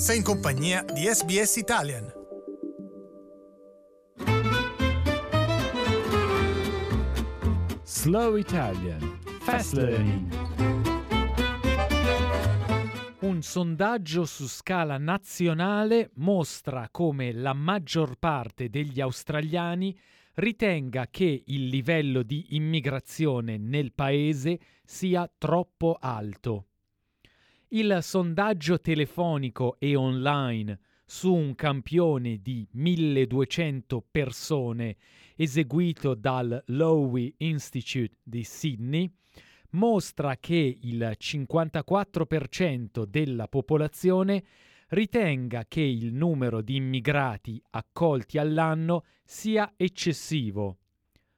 Sei in compagnia di SBS Italian. Slow Italian Fast Learning Un sondaggio su scala nazionale mostra come la maggior parte degli australiani ritenga che il livello di immigrazione nel paese sia troppo alto. Il sondaggio telefonico e online su un campione di 1200 persone eseguito dal Lowy Institute di Sydney mostra che il 54% della popolazione ritenga che il numero di immigrati accolti all'anno sia eccessivo.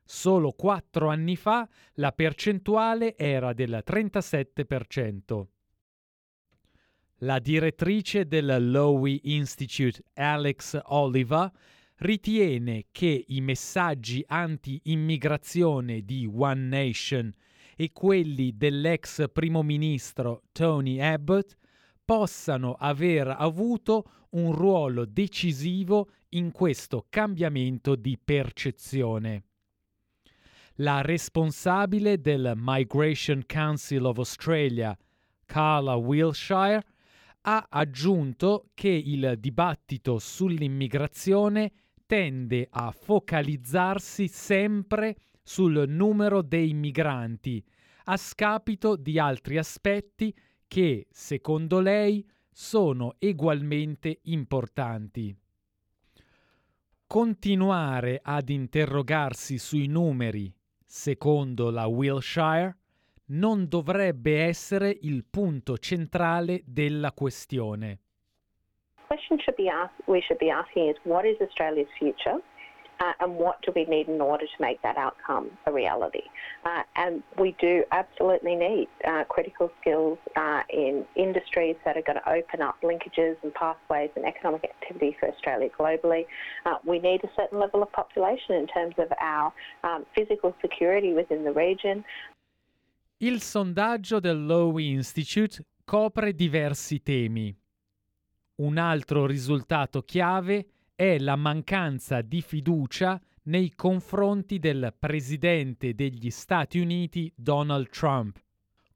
Solo quattro anni fa la percentuale era del 37%. La direttrice del Lowy Institute, Alex Oliver, ritiene che i messaggi anti-immigrazione di One Nation e quelli dell'ex primo ministro Tony Abbott possano aver avuto un ruolo decisivo in questo cambiamento di percezione. La responsabile del Migration Council of Australia, Carla Wilshire, ha aggiunto che il dibattito sull'immigrazione tende a focalizzarsi sempre sul numero dei migranti, a scapito di altri aspetti che, secondo lei, sono egualmente importanti. Continuare ad interrogarsi sui numeri, secondo la Wilshire, non dovrebbe essere il punto centrale della questione. question be asked, we should be asking is what is Australia's future? Uh, and what do we need in order to make that outcome a reality? Uh, and we do absolutely need uh, critical skills uh, in industries that are going to open up linkages and pathways and economic activity for Australia globally. Uh, we need a certain level of population in terms of our um, physical security within the region. Il sondaggio del Lowy Institute copre diversi temi. Un altro risultato chiave è la mancanza di fiducia nei confronti del presidente degli Stati Uniti Donald Trump,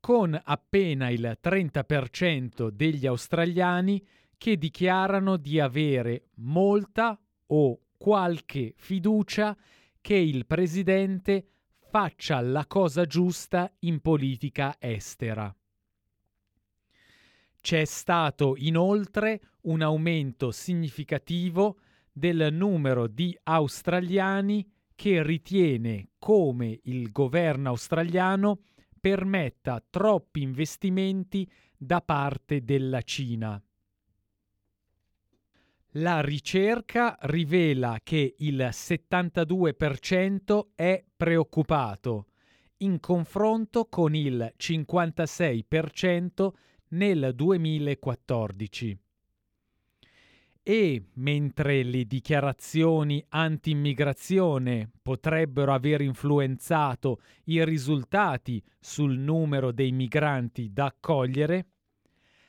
con appena il 30% degli australiani che dichiarano di avere molta o qualche fiducia che il presidente faccia la cosa giusta in politica estera. C'è stato inoltre un aumento significativo del numero di australiani che ritiene come il governo australiano permetta troppi investimenti da parte della Cina. La ricerca rivela che il 72% è preoccupato, in confronto con il 56% nel 2014. E mentre le dichiarazioni anti-immigrazione potrebbero aver influenzato i risultati sul numero dei migranti da accogliere,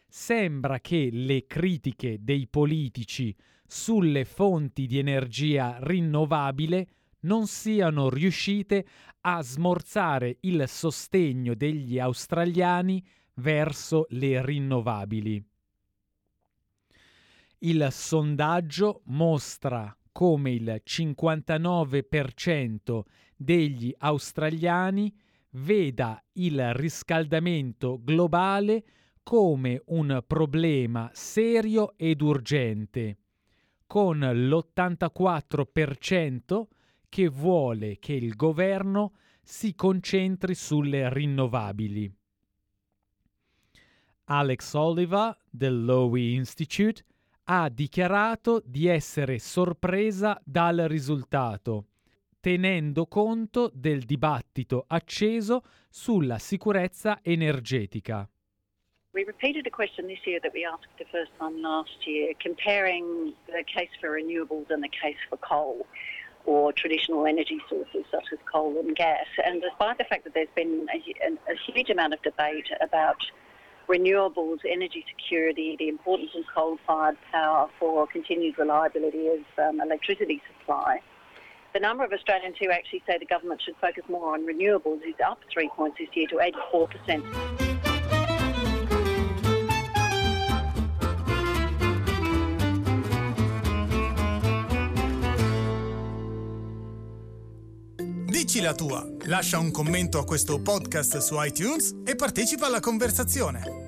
sembra che le critiche dei politici sulle fonti di energia rinnovabile non siano riuscite a smorzare il sostegno degli australiani verso le rinnovabili. Il sondaggio mostra come il 59% degli australiani veda il riscaldamento globale come un problema serio ed urgente, con l'84% che vuole che il governo si concentri sulle rinnovabili. Alex Oliver del Lowy Institute ha dichiarato di essere sorpresa dal risultato, tenendo conto del dibattito acceso sulla sicurezza energetica. we repeated a question this year that we asked the first time last year, comparing the case for renewables and the case for coal or traditional energy sources such as coal and gas. And despite the fact that there's been a, a huge amount of debate about renewables, energy security, the importance of coal-fired power for continued reliability of um, electricity supply, the number of Australians who actually say the government should focus more on renewables is up three points this year to 84%. Dici la tua, lascia un commento a questo podcast su iTunes e partecipa alla conversazione.